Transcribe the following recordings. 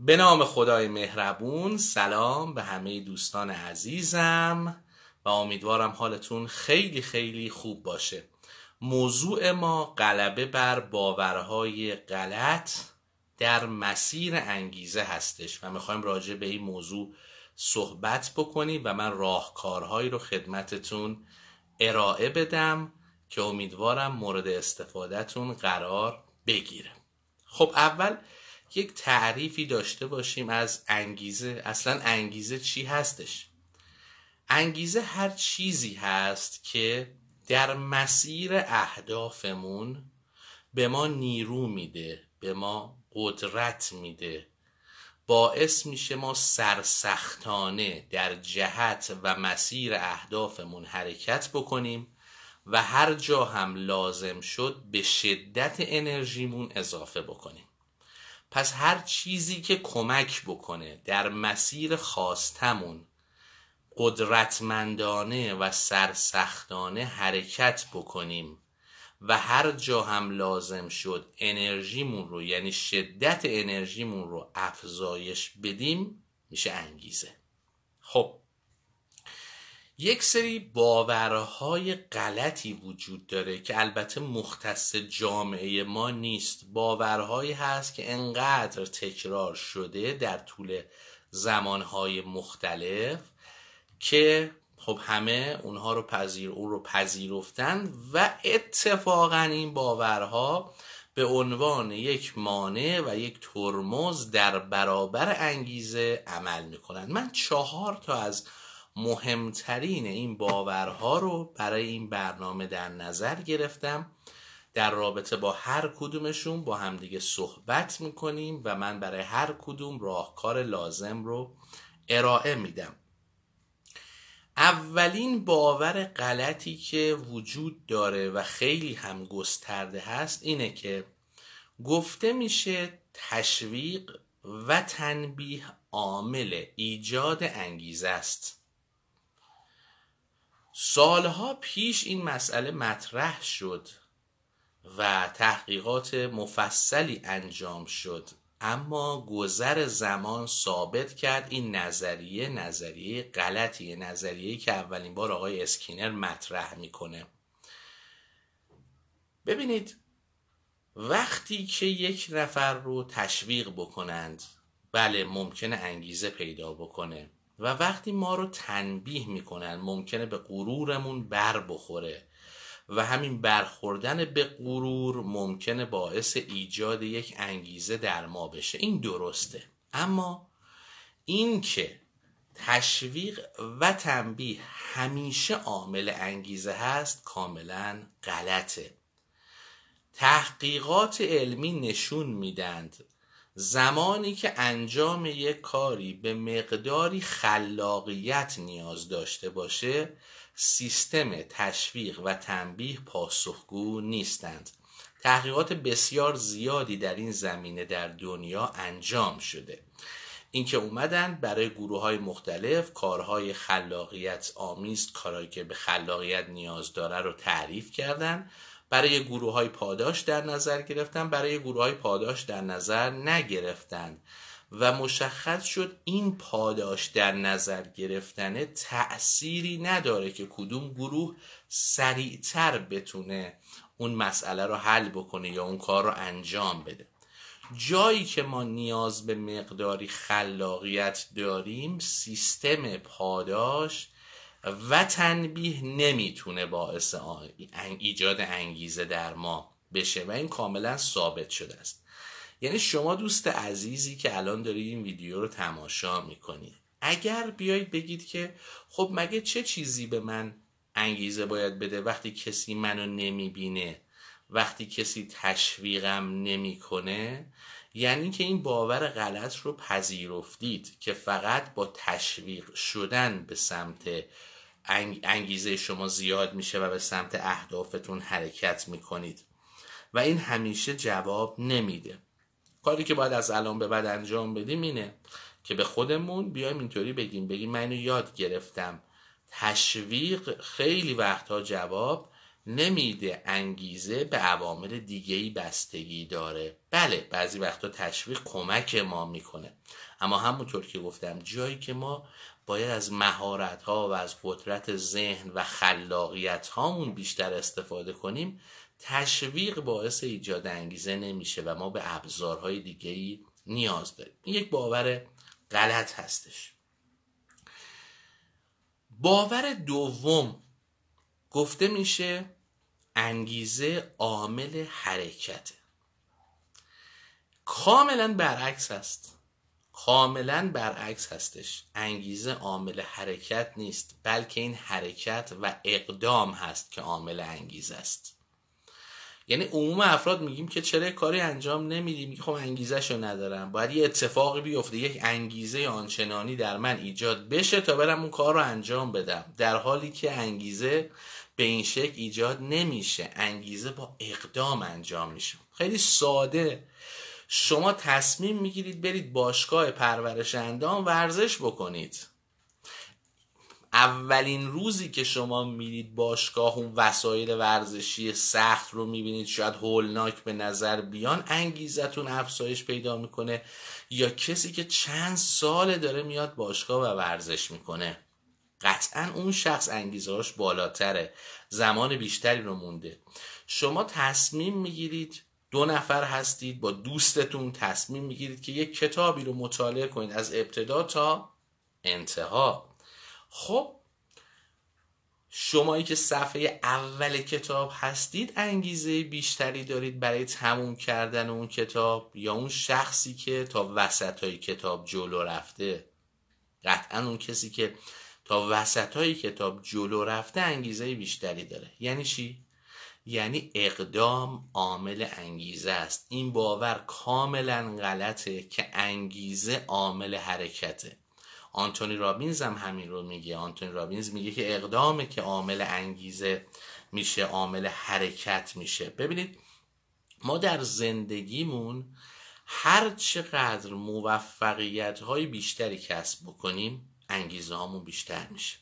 به نام خدای مهربون سلام به همه دوستان عزیزم و امیدوارم حالتون خیلی خیلی خوب باشه. موضوع ما غلبه بر باورهای غلط در مسیر انگیزه هستش و می‌خوایم راجع به این موضوع صحبت بکنیم و من راهکارهایی رو خدمتتون ارائه بدم که امیدوارم مورد استفادهتون قرار بگیره. خب اول یک تعریفی داشته باشیم از انگیزه. اصلا انگیزه چی هستش؟ انگیزه هر چیزی هست که در مسیر اهدافمون به ما نیرو میده به ما قدرت میده. باعث میشه ما سرسختانه در جهت و مسیر اهدافمون حرکت بکنیم و هر جا هم لازم شد به شدت انرژیمون اضافه بکنیم. پس هر چیزی که کمک بکنه در مسیر خواستمون قدرتمندانه و سرسختانه حرکت بکنیم و هر جا هم لازم شد انرژیمون رو یعنی شدت انرژیمون رو افزایش بدیم میشه انگیزه. خب یک سری باورهای غلطی وجود داره که البته مختص جامعه ما نیست. باورهایی هست که انقدر تکرار شده در طول زمانهای مختلف که خب همه اونها رو پذیر اون رو پذیرفتن و اتفاقا این باورها به عنوان یک مانع و یک ترمز در برابر انگیزه عمل می‌کنن من چهار تا از مهمترین این باورها رو برای این برنامه در نظر گرفتم. در رابطه با هر کدومشون با همدیگه صحبت می‌کنیم و من برای هر کدوم راهکار لازم رو ارائه میدم. اولین باور غلطی که وجود داره و خیلی هم گسترده هست اینه که گفته میشه تشویق و تنبیه عامل ایجاد انگیزه است. سالها پیش این مسئله مطرح شد و تحقیقات مفصلی انجام شد. اما گذر زمان ثابت کرد این نظریه نظریه غلطیه نظریه که اولین بار آقای اسکینر مطرح می‌کنه. ببینید وقتی که یک نفر رو تشویق بکنند بله ممکنه انگیزه پیدا بکنه. و وقتی ما رو تنبیه می‌کنن ممکنه به غرورمون بر بخوره و همین برخوردن به غرور ممکنه باعث ایجاد یک انگیزه در ما بشه. این درسته. اما این که تشویق و تنبیه همیشه عامل انگیزه هست کاملا غلطه. تحقیقات علمی نشون میدند زمانی که انجام یک کاری به مقداری خلاقیت نیاز داشته باشه سیستم تشویق و تنبیه پاسخگو نیستند. تحقیقات بسیار زیادی در این زمینه در دنیا انجام شده. اینکه اومدن برای گروه های مختلف کارهای خلاقیت آمیز کارهایی که به خلاقیت نیاز داره رو تعریف کردن برای گروه های پاداش در نظر گرفتن برای گروه های پاداش در نظر نگرفتن. و مشخص شد این پاداش در نظر گرفتن تأثیری نداره که کدوم گروه سریعتر بتونه اون مسئله رو حل بکنه یا اون کار رو انجام بده. جایی که ما نیاز به مقداری خلاقیت داریم سیستم پاداش و تنبیه نمی‌تونه باعث ایجاد انگیزه در ما بشه و این کاملا ثابت شده است. یعنی شما دوست عزیزی که الان داری این ویدیو رو تماشا می‌کنید اگر بیایید بگید که خب مگه چه چیزی به من انگیزه باید بده وقتی کسی منو نمی‌بینه وقتی کسی تشویقم نمی‌کنه؟ یعنی که این باور غلط رو پذیرفتید که فقط با تشویق شدن به سمت انگیزه شما زیاد میشه و به سمت اهدافتون حرکت می‌کنید. و این همیشه جواب نمیده. کاری که باید از الان به بعد انجام بدیم اینه که به خودمون بیایم اینطوری بگیم. بگیم من یاد گرفتم. تشویق خیلی وقتها جواب نمیده انگیزه به عوامل دیگهی بستگی داره. بله بعضی وقتا تشویق کمک ما می‌کنه. اما همونطور که گفتم جایی که ما باید از مهارت ها و از قدرت ذهن و خلاقیت هامون بیشتر استفاده کنیم تشویق باعث ایجاد انگیزه نمیشه و ما به ابزارهای دیگه نیاز داریم. این یک باور غلط هستش. باور دوم گفته میشه انگیزه عامل حرکته. کاملا برعکس هست کاملا برعکس هستش. انگیزه عامل حرکت نیست بلکه این حرکت و اقدام هست که عامل انگیزه است. یعنی عموم افراد میگیم که چرا کاری انجام نمیدی میگه خب انگیزه ندارم. باید یه اتفاقی بیفته یک انگیزه آنچنانی در من ایجاد بشه تا برم اون کار رو انجام بدم. در حالی که انگیزه به این شکل ایجاد نمیشه. انگیزه با اقدام انجام میشه. خیلی ساده. شما تصمیم می‌گیرید برید باشگاه پرورش اندام ورزش بکنید. اولین روزی که شما میرید باشگاه اون وسایل ورزشی سخت رو می‌بینید شاید هولناک به نظر بیان انگیزتون افزایش پیدا می‌کنه یا کسی که چند ساله داره میاد باشگاه و ورزش می‌کنه؟ قطعا اون شخص انگیزهاش بالاتره. زمان بیشتری رو مونده. شما تصمیم می‌گیرید دو نفر هستید با دوستتون تصمیم می‌گیرید که یک کتابی رو مطالعه کنید از ابتدا تا انتها. خب شمایی که صفحه اول کتاب هستید انگیزه بیشتری دارید برای تموم کردن اون کتاب یا اون شخصی که تا وسط های کتاب جلو رفته. قطعا اون کسی که تا وسط های کتاب جلو رفته انگیزه بیشتری داره. یعنی چی؟ یعنی اقدام عامل انگیزه است. این باور کاملا غلطه که انگیزه عامل حرکته. آنتونی رابینز هم همین رو میگه. آنتونی رابینز میگه که اقدامه که عامل انگیزه میشه عامل حرکت میشه. ببینید ما در زندگیمون هر چقدر موفقیت های بیشتری کسب بکنیم انگیزه هامون بیشتر میشه.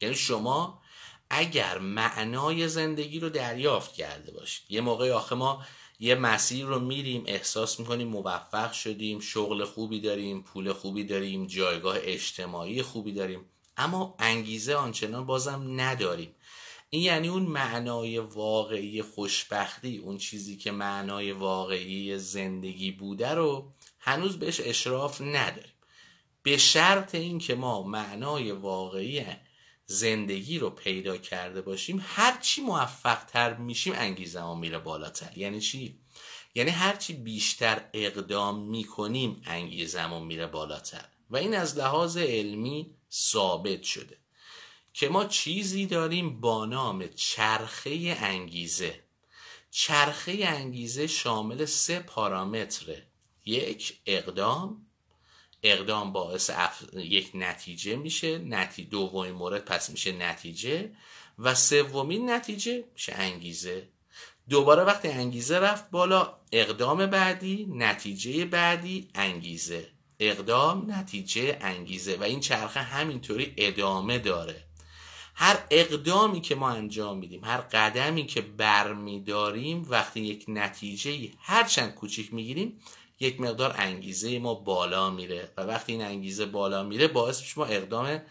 یعنی شما اگر معنای زندگی رو دریافت کرده باشید یه موقع آخه ما یه مسیر رو میریم احساس می‌کنیم موفق شدیم شغل خوبی داریم پول خوبی داریم جایگاه اجتماعی خوبی داریم. اما انگیزه آنچنان بازم نداریم. این یعنی اون معنای واقعی خوشبختی اون چیزی که معنای واقعی زندگی بوده رو هنوز بهش اشراف نداریم. به شرط اینکه ما معنای واقعی زندگی رو پیدا کرده باشیم هرچی موفق تر میشیم انگیزه ما میره بالاتر. یعنی چی؟ یعنی هرچی بیشتر اقدام می‌کنیم انگیزمون میره بالاتر. و این از لحاظ علمی ثابت شده که ما چیزی داریم با نام چرخه انگیزه. چرخه انگیزه شامل سه پارامتره. یک اقدام. اقدام باعث یک نتیجه میشه. نتی دومین مورد پس میشه نتیجه. و سومین نتیجه میشه انگیزه. دوباره وقتی انگیزه رفت بالا اقدام بعدی نتیجه بعدی انگیزه. اقدام نتیجه انگیزه. و این چرخه همینطوری ادامه داره. هر اقدامی که ما انجام میدیم هر قدمی که برمیداریم وقتی یک نتیجه هرچند کوچیک می‌گیریم یک مقدار انگیزه ما بالا میره و وقتی این انگیزه بالا میره باعث میشه ما اقدام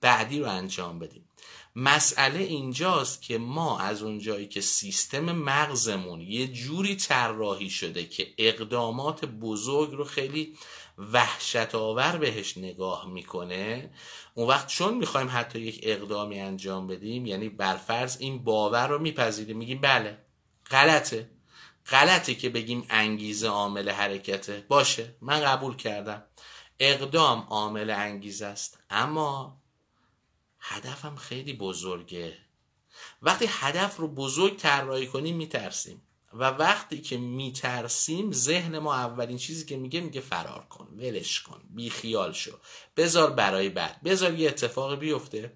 بعدی رو انجام بدیم. مسئله اینجاست که ما از اونجایی که سیستم مغزمون یه جوری طراحی شده که اقدامات بزرگ رو خیلی وحشت آور بهش نگاه می‌کنه اون وقت چون می‌خوایم حتی یک اقدامی انجام بدیم یعنی برفرض این باور رو میپذیریم میگیم بله غلطه. غلطه که بگیم انگیزه عامل حرکته. باشه من قبول کردم. اقدام عامل انگیزه است. اما هدفم خیلی بزرگه. وقتی هدف رو بزرگ طراحی کنیم میترسیم. و وقتی که میترسیم ذهن ما اولین چیزی که میگه میگه فرار کن ولش کن بی خیال شو. بذار برای بعد. بذار یه اتفاق بیفته.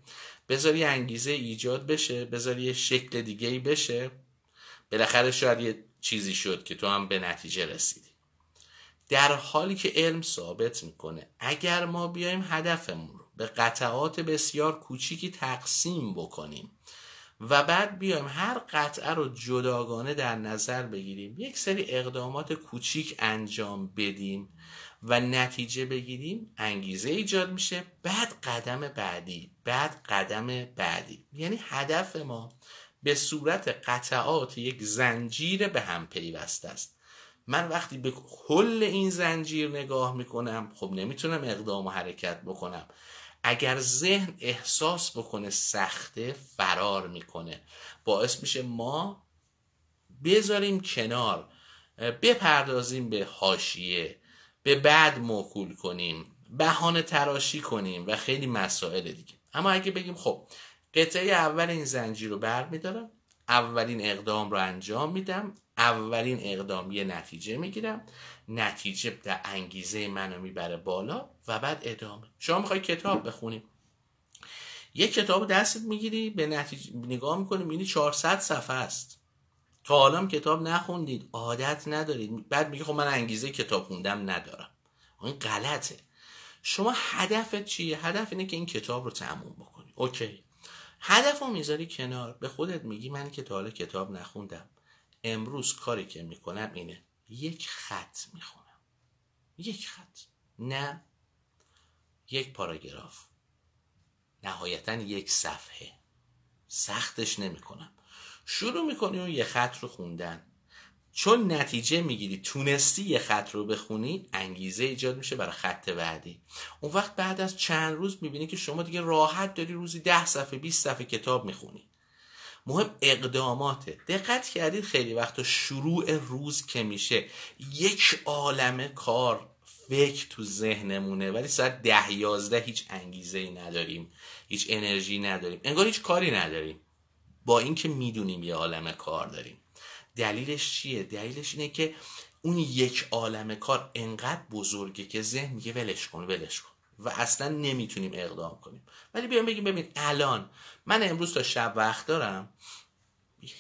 بذار یه انگیزه ایجاد بشه. بذار یه شکل دیگه ای بشه. بالاخره شاید یه چیزی شد که تو هم به نتیجه رسیدی. در حالی که علم ثابت می‌کنه اگر ما بیایم هدفمون رو به قطعات بسیار کوچیکی تقسیم بکنیم و بعد بیایم هر قطعه رو جداگانه در نظر بگیریم یک سری اقدامات کوچیک انجام بدیم و نتیجه بگیریم انگیزه ایجاد میشه. بعد قدم بعدی بعد قدم بعدی. یعنی هدف ما به صورت قطعات یک زنجیر به هم پیوسته است. من وقتی به کل این زنجیر نگاه می‌کنم خب نمی‌تونم اقدام و حرکت بکنم. اگر ذهن احساس بکنه سخته فرار می‌کنه. باعث میشه ما بذاریم کنار بپردازیم به حاشیه به بعد موکول کنیم بهانه تراشی کنیم و خیلی مسائل دیگه. اما اگه بگیم خب قطعه اول این زنجیر رو بر میدارم اولین اقدام رو انجام میدم. اولین اقدام یه نتیجه می‌گیرم. نتیجه در انگیزه منو می‌بره بالا و بعد ادامه. شما می‌خوای کتاب بخونیم یه کتاب دستت می‌گیری به نتیجه نگاه می‌کنی می‌بینی 400 صفحه است. تا حالا کتاب نخوندید. عادت ندارید. بعد میگه خب من انگیزه کتاب خوندم ندارم. این غلطه. شما هدفت چیه؟ هدف اینه که این کتاب رو تموم بکنی. اوکی. هدف رو می‌ذاری کنار. به خودت میگی من که تا حالا کتاب نخوندم. امروز کاری که می‌کنم اینه. یک خط می‌خونم. یک خط. نه. یک پاراگراف. نهایتا یک صفحه. سختش نمی‌کنم. شروع می‌کنی اون یه خط رو خوندن. چون نتیجه می‌گیری تونستی یه خط رو بخونی انگیزه ایجاد میشه برای خط بعدی. اون وقت بعد از چند روز می‌بینی که شما دیگه راحت داری روزی ده صفحه 20 صفحه کتاب می‌خونی. مهم اقداماته دقت کردید خیلی وقتا شروع روز که میشه. یک عالمه کار فکر تو ذهنمونه ولی ساعت ده یازده هیچ انگیزه ای نداریم هیچ انرژی نداریم انگار هیچ کاری نداریم. با اینکه می‌دونیم یه عالم کار داریم. دلیلش چیه؟ دلیلش اینه که اون یک عالم کار انقدر بزرگه که ذهن میگه ولش کن ولش کن. و اصلا نمی‌تونیم اقدام کنیم. ولی بیام بگیم ببین الان من امروز تا شب وقت دارم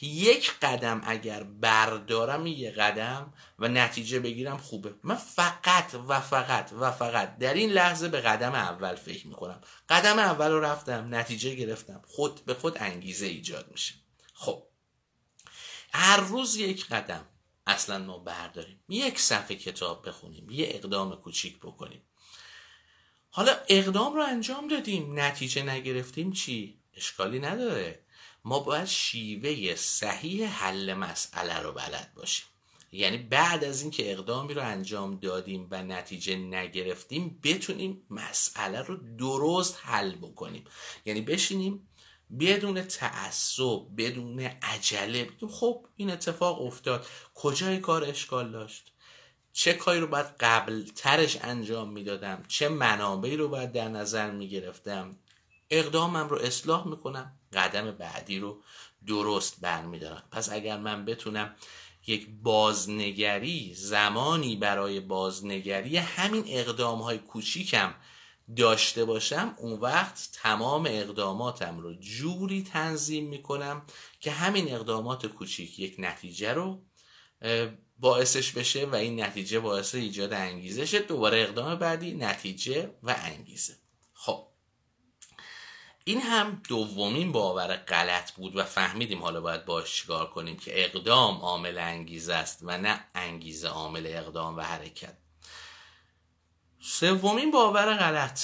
یک قدم اگر بردارم یه قدم و نتیجه بگیرم خوبه. من فقط و فقط و فقط در این لحظه به قدم اول فکر می‌کنم. قدم اول رو رفتم نتیجه گرفتم. خود به خود انگیزه ایجاد میشه. خب هر روز یک قدم. اصلا ما برداریم. یک صفحه کتاب بخونیم. یه اقدام کوچیک بکنیم. حالا اقدام رو انجام دادیم. نتیجه نگرفتیم چی؟ اشکالی نداره. ما باید شیوه صحیح حل مسئله رو بلد باشیم. یعنی بعد از اینکه اقدامی رو انجام دادیم و نتیجه نگرفتیم بتونیم مسئله رو درست حل بکنیم. یعنی بشینیم بدون تعصب بدون عجله. بگیم خب این اتفاق افتاد. کجای کار اشکال داشت؟ چه کاری رو باید قبل ترش انجام می‌دادم؟ چه منابعی رو باید در نظر می‌گرفتم؟ اقدامم رو اصلاح می‌کنم. قدم بعدی رو درست برمیدارم. پس اگر من بتونم یک بازنگری زمانی برای بازنگری همین اقدام های کوچیکم داشته باشم اون وقت تمام اقداماتم رو جوری تنظیم می‌کنم که همین اقدامات کوچیک یک نتیجه رو باعثش بشه و این نتیجه باعث ایجاد انگیزه شه دوباره اقدام بعدی نتیجه و انگیزه. خب. این هم دومین باور غلط بود و فهمیدیم حالا باید باش چیکار کنیم که اقدام عامل انگیزه است و نه انگیزه عامل اقدام و حرکت. سومین باور غلط.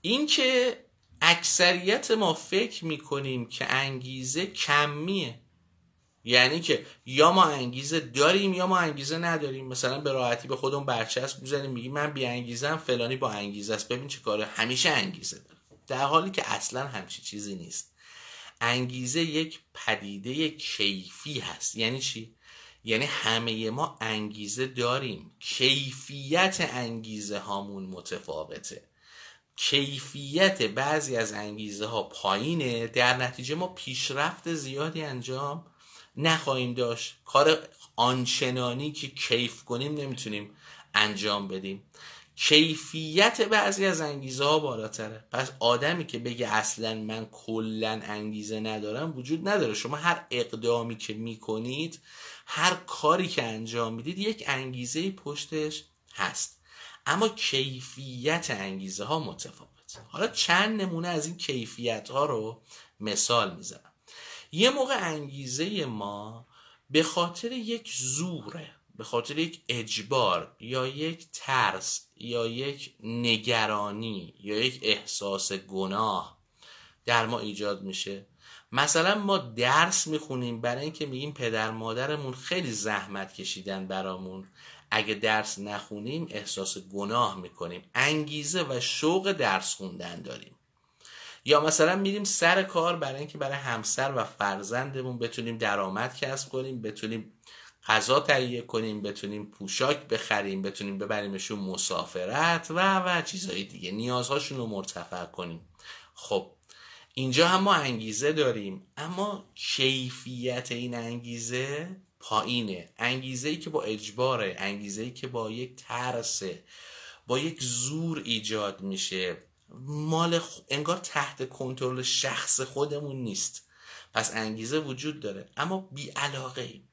این که اکثریت ما فکر می‌کنیم که انگیزه کمیه. یعنی که یا ما انگیزه داریم یا ما انگیزه نداریم. مثلا به راحتی به خودمون برچسب می‌زنیم میگیم من بی انگیزه فلانی با انگیزه است. ببین چه کاره. همیشه انگیزه داره. در حالی که اصلا همچی چیزی نیست. انگیزه یک پدیده کیفی هست. یعنی چی؟ یعنی همه ما انگیزه داریم. کیفیت انگیزه هامون متفاوته. کیفیت بعضی از انگیزه ها پایینه. در نتیجه ما پیشرفت زیادی انجام نخواهیم داشت. کار آنچنانی که کیف کنیم نمی‌تونیم انجام بدیم. کیفیت بعضی از انگیزه ها بالاتره. پس آدمی که بگه اصلا من کلا انگیزه ندارم وجود نداره. شما هر اقدامی که می‌کنید هر کاری که انجام می‌دید یک انگیزه پشتش هست. اما کیفیت انگیزه ها متفاوت. حالا چند نمونه از این کیفیت ها رو مثال می‌زنم. یه موقع انگیزه ما به خاطر یک زوره به خاطر یک اجبار یا یک ترس یا یک نگرانی یا یک احساس گناه در ما ایجاد میشه. مثلا ما درس می‌خونیم برای اینکه میگیم پدر مادرمون خیلی زحمت کشیدن برامون. اگه درس نخونیم احساس گناه می‌کنیم. انگیزه و شوق درس خوندن داریم. یا مثلا میریم سر کار برای اینکه برای همسر و فرزندمون بتونیم درآمد کسب کنیم بتونیم غذا تهیه کنیم بتونیم پوشاک بخریم بتونیم ببریمشون مسافرت و و چیزهای دیگه. نیازهاشون رو مرتفع کنیم. خب اینجا هم ما انگیزه داریم اما کیفیت این انگیزه پایینه. انگیزه ای که با اجباره انگیزه ای که با یک ترسه با یک زور ایجاد میشه. مال انگار تحت کنترل شخص خودمون نیست. پس انگیزه وجود داره. اما بی علاقه ایم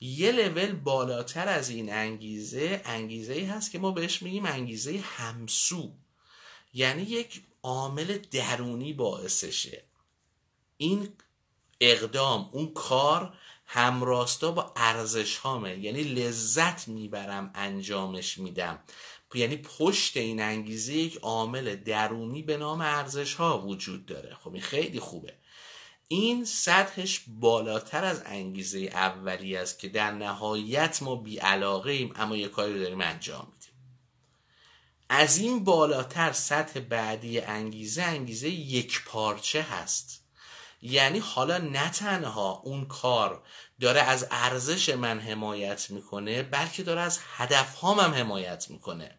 یه لول بالاتر از این انگیزه انگیزه ای هست که ما بهش میگیم انگیزه همسو. یعنی یک عامل درونی باعثشه. این اقدام اون کار همراستا با ارزش هامه یعنی لذت می‌برم انجامش میدم. یعنی پشت این انگیزه یک عامل درونی به نام ارزش ها وجود داره. خب این خیلی خوبه. این سطحش بالاتر از انگیزه اولی است که در نهایت ما بی علاقه ایم اما یه کاری داریم انجام میدیم. از این بالاتر سطح بعدی انگیزه انگیزه یک پارچه هست. یعنی حالا نه تنها اون کار داره از ارزش من حمایت می‌کنه بلکه داره از هدف هامم حمایت می‌کنه.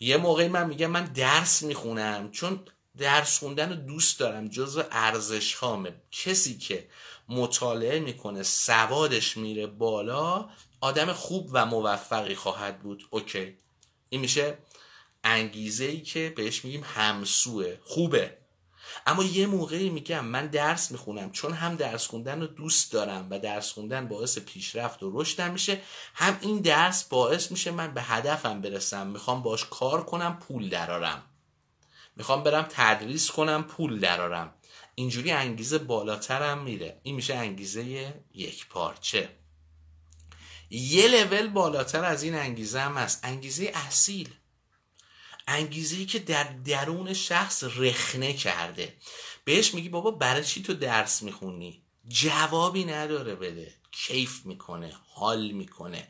یه موقعی من میگم من درس می‌خونم چون درس خوندن رو دوست دارم جزو ارزش هامه کسی که مطالعه می‌کنه سوادش میره بالا آدم خوب و موفقی خواهد بود. اوکی. این میشه انگیزه ای که بهش میگیم همسوه. خوبه. اما یه موقعی میگم من درس می‌خونم چون هم درس خوندن رو دوست دارم و درس خوندن باعث پیشرفت و رشدم میشه هم این درس باعث میشه من به هدفم برسم. می‌خوام باش کار کنم پول درارم می‌خوام برم تدریس کنم پول درارم اینجوری انگیزه بالاترم میره. این میشه انگیزه یک پارچه. یه لول بالاتر از این انگیزه هم هست. انگیزه اصیل. انگیزه که در درون شخص رخنه کرده. بهش میگی بابا برای چی تو درس می‌خونی؟ جوابی نداره بده. کیف می‌کنه حال می‌کنه.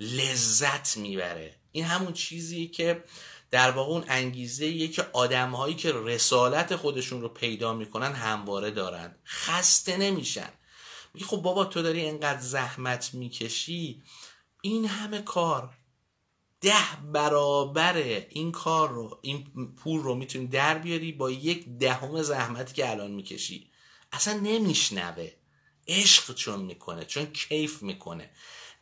لذت می‌بره. این همون چیزیه که در واقع اون انگیزه که آدمهایی که رسالت خودشون رو پیدا می‌کنن همواره دارن. خسته نمیشن. میگی خب بابا تو داری انقدر زحمت می‌کشی. این همه کار ده برابر این کار رو این پول رو می‌تونی در بیاری با یک دهم زحمتی که الان می‌کشی. اصلا نمیشنوه. عشق چون می‌کنه چون کیف می‌کنه.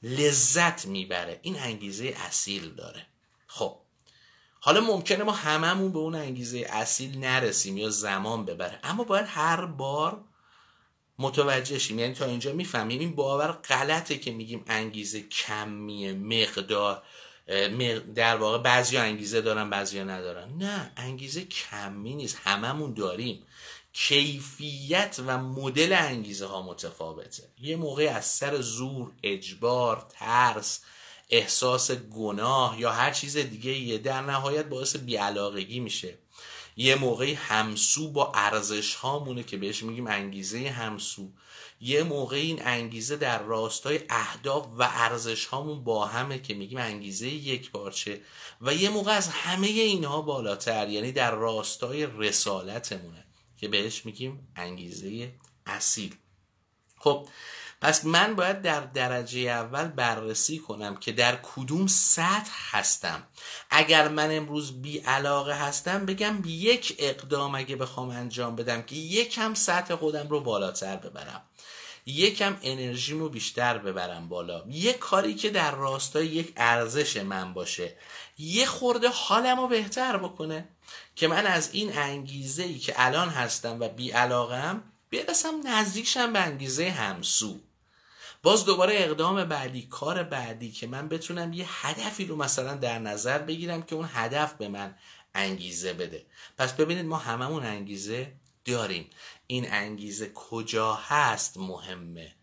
لذت می‌بره. این انگیزه اصیل داره. خب. حالا ممکنه ما هممون به اون انگیزه اصیل نرسیم یا زمان ببره. اما باید هر بار متوجه شیم. یعنی تا اینجا می‌فهمیم. این باور غلطه که میگیم انگیزه کمیه مقدار در واقع بعضی انگیزه دارن بعضی ندارن. نه انگیزه کمی نیست. هممون داریم. کیفیت و مدل انگیزه ها متفاوته. یه موقع از سر زور اجبار ترس احساس گناه یا هر چیز دیگه یه در نهایت باعث بیعلاقگی میشه. یه موقعی همسو با ارزش هامونه که بهش میگیم انگیزه همسو. یه موقع این انگیزه در راستای اهداف و ارزش هامون با همه که میگیم انگیزه یک بارچه و یه موقع از همه اینها بالاتر یعنی در راستای رسالتمونه. که بهش میگیم انگیزه اصیل. خب پس من باید در درجه اول بررسی کنم که در کدوم سطح هستم. اگر من امروز بی علاقه هستم بگم یک اقدام اگه بخوام انجام بدم که یکم سطح خودم رو بالاتر ببرم. یکم انرژیمو بیشتر ببرم بالا. یه کاری که در راستای یک ارزش من باشه. یه خورده حالم رو بهتر بکنه. که من از این انگیزه ای که الان هستم و بی علاقم برسم نزدیکشم به انگیزه همسو. باز دوباره اقدام بعدی کار بعدی که من بتونم یه هدفی رو مثلا در نظر بگیرم که اون هدف به من انگیزه بده. پس ببینید ما هممون انگیزه داریم. این انگیزه کجا هست مهمه؟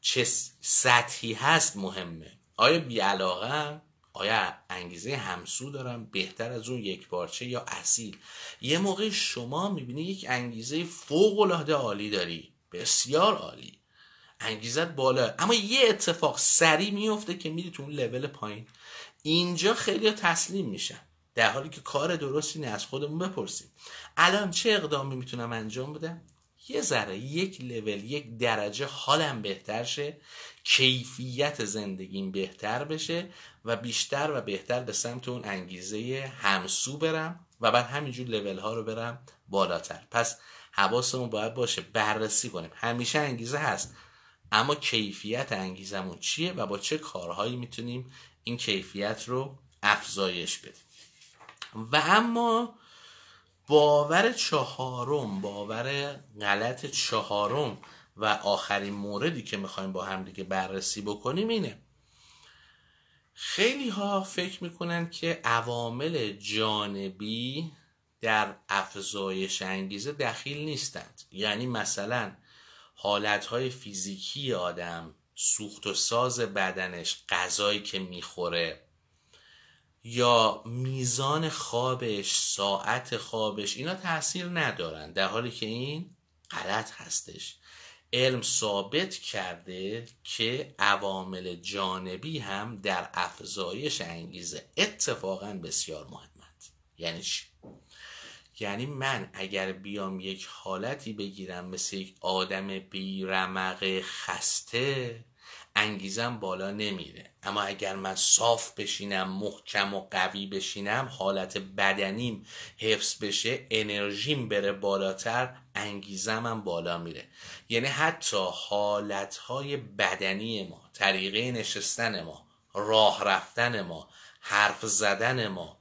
چه سطحی هست مهمه؟ آیا بیعلاقه آیا انگیزه همسو دارم بهتر از اون یک بارچه یا اصیل؟ یه موقع شما می‌بینی یک انگیزه فوق العاده عالی داری بسیار عالی. انگیزت بالا. اما یه اتفاق سریع میفته که میری تو اون لول پایین. اینجا خیلی تسلیم میشن. در حالی که کار درستی نه از خودمون بپرسیم. الان چه اقدامی می‌تونم انجام بدم؟ یه ذره. یک لول یک درجه حالم بهتر شه. کیفیت زندگیم بهتر بشه و بیشتر و بهتر به سمت اون انگیزه همسو برم و بعد همینجور لول ها رو برم بالاتر. پس حواسمون باید باشه بررسی کنیم. همیشه انگیزه هست اما کیفیت انگیزمون چیه و با چه کارهایی می‌تونیم این کیفیت رو افزایش بدیم. و اما باور چهارم باور غلط چهارم و آخرین موردی که می‌خوایم با هم دیگه بررسی بکنیم اینه. خیلی ها فکر می‌کنن که عوامل جانبی در افزایش انگیزه دخیل نیستند. یعنی مثلا حالتهای فیزیکی آدم سوخت و ساز بدنش غذایی که می‌خوره یا میزان خوابش ساعت خوابش اینا تاثیر ندارن. در حالی که این غلط هستش. علم ثابت کرده که عوامل جانبی هم در افزایش انگیزه اتفاقا بسیار مهمند یعنی چی؟ یعنی من اگر بیام یک حالتی بگیرم مثل یک آدم بیرمق خسته انگیزم بالا نمیره. اما اگر من صاف بشینم محکم و قوی بشینم حالت بدنیم حفظ بشه انرژیم بره بالاتر انگیزم هم بالا میره. یعنی حتی حالتهای بدنی ما طریقه نشستن ما راه رفتن ما حرف زدن ما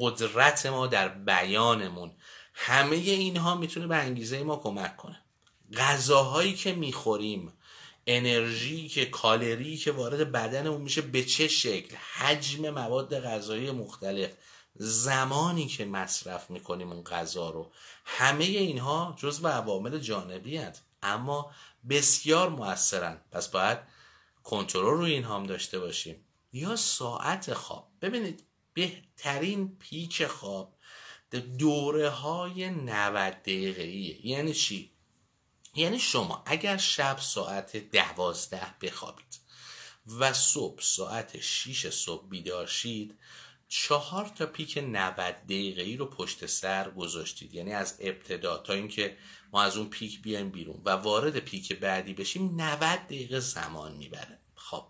قدرت ما در بیانمون همه اینها می‌تونه به انگیزه ما کمک کنه. غذاهایی که می‌خوریم انرژی که کالری که وارد بدنمون میشه به چه شکل؟ حجم مواد غذایی مختلف. زمانی که مصرف می‌کنیم اون غذا رو. همه اینها جزو عوامل جانبی هست. اما بسیار موثرن. پس باید کنترل روی اینها هم داشته باشیم. یا ساعت خواب. ببینید بهترین پیک خواب دوره های 90 دقیقه یعنی چی؟ یعنی شما اگر شب ساعت دوازده بخوابید و صبح ساعت 6 صبح بیدار شید چهار تا پیک 90 دقیقه ای رو پشت سر گذاشتید. یعنی از ابتدا تا اینکه ما از اون پیک بیایم بیرون و وارد پیک بعدی بشیم 90 دقیقه زمان می‌بره. خب.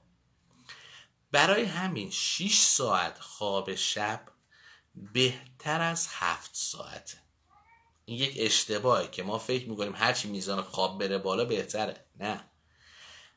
برای همین 6 ساعت خواب شب بهتر از 7 ساعته. این یک اشتباهه که ما فکر می‌کنیم هرچی میزان خواب بره بالا بهتره. نه.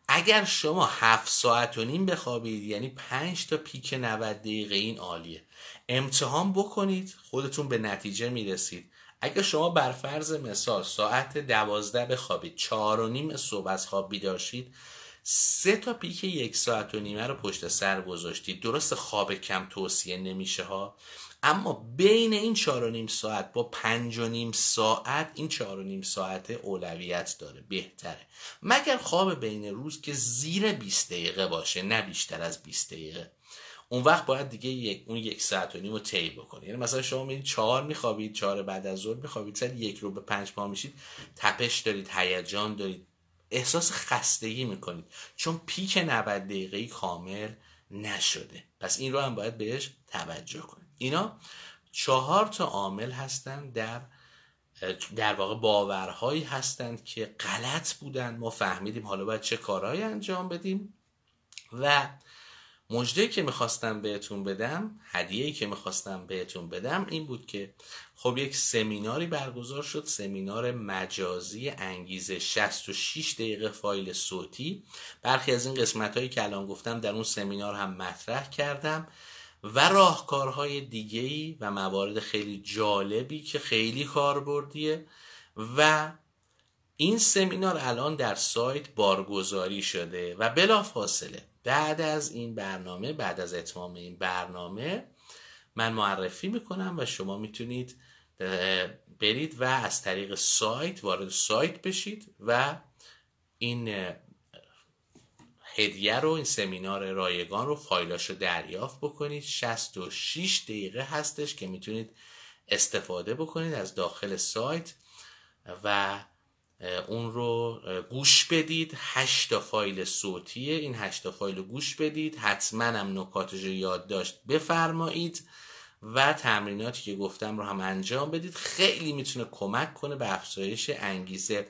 اگر شما هفت ساعت و نیم بخوابید یعنی پنج تا پیک 90 دقیقه این عالیه. امتحان بکنید خودتون به نتیجه می‌رسید. اگر شما بر فرض مثال ساعت دوازده بخوابید چهار و نیم صبح از خواب بیداشید سه تا پیک یک ساعت و نیمه رو پشت سر گذاشتید. درست خواب کم توصیه نمیشه ها. اما بین این چهار و نیم ساعت با پنج و نیم ساعت این چهار و نیم ساعت اولویت داره بهتره. مگر خواب بین روز که زیر 20 دقیقه باشه نه بیشتر از 20 دقیقه. اون وقت باید دیگه یک اون یک ساعت و نیم رو طی بکنید یعنی مثلا شما میرید چهار میخوابید چهار بعد از ظهر میخوابید سر یک رو به پنج پا میشید تپش دارید هیجان دارید. احساس خستگی می‌کنید. چون پیک 90 دقیقه کامل نشده. پس این رو هم باید بهش توجه کنید. اینا چهار تا عامل هستند در در واقع باورهایی هستند که غلط بودن. ما فهمیدیم حالا باید چه کارهایی انجام بدیم. و مجده که می‌خواستم بهتون بدم هدیه که می‌خواستم بهتون بدم این بود که خب یک سمیناری برگزار شد سمینار مجازی انگیزه 66 دقیقه فایل صوتی. برخی از این قسمت هایی که الان گفتم در اون سمینار هم مطرح کردم. و راهکارهای دیگهی و موارد خیلی جالبی که خیلی کاربردیه و این سمینار الان در سایت بارگذاری شده و بلا فاصله بعد از این برنامه بعد از اتمام این برنامه من معرفی می‌کنم و شما می‌تونید برید و از طریق سایت وارد سایت بشید و این هدیه رو این سمینار رایگان رو فایلاش رو دریافت بکنید. 66 دقیقه هستش که می‌تونید استفاده بکنید از داخل سایت و اون رو گوش بدید. هشتا فایل صوتیه. این هشتا فایل رو گوش بدید. حتما هم نکاتش رو یادداشت بفرمایید و تمریناتی که گفتم رو هم انجام بدید. خیلی می‌تونه کمک کنه به افزایش انگیزه.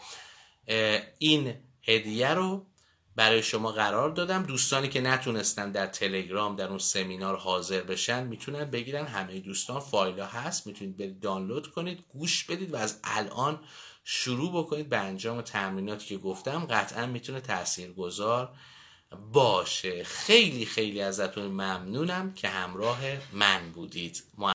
این هدیه رو برای شما قرار دادم. دوستانی که نتونستن در تلگرام در اون سمینار حاضر بشن می‌تونن بگیرن. همه دوستان فایل ها هست. می‌تونید برید دانلود کنید گوش بدید و از الان شروع بکنید به انجام تمریناتی که گفتم. قطعا می‌تونه تاثیرگذار باشه. خیلی خیلی ازتون ممنونم که همراه من بودید.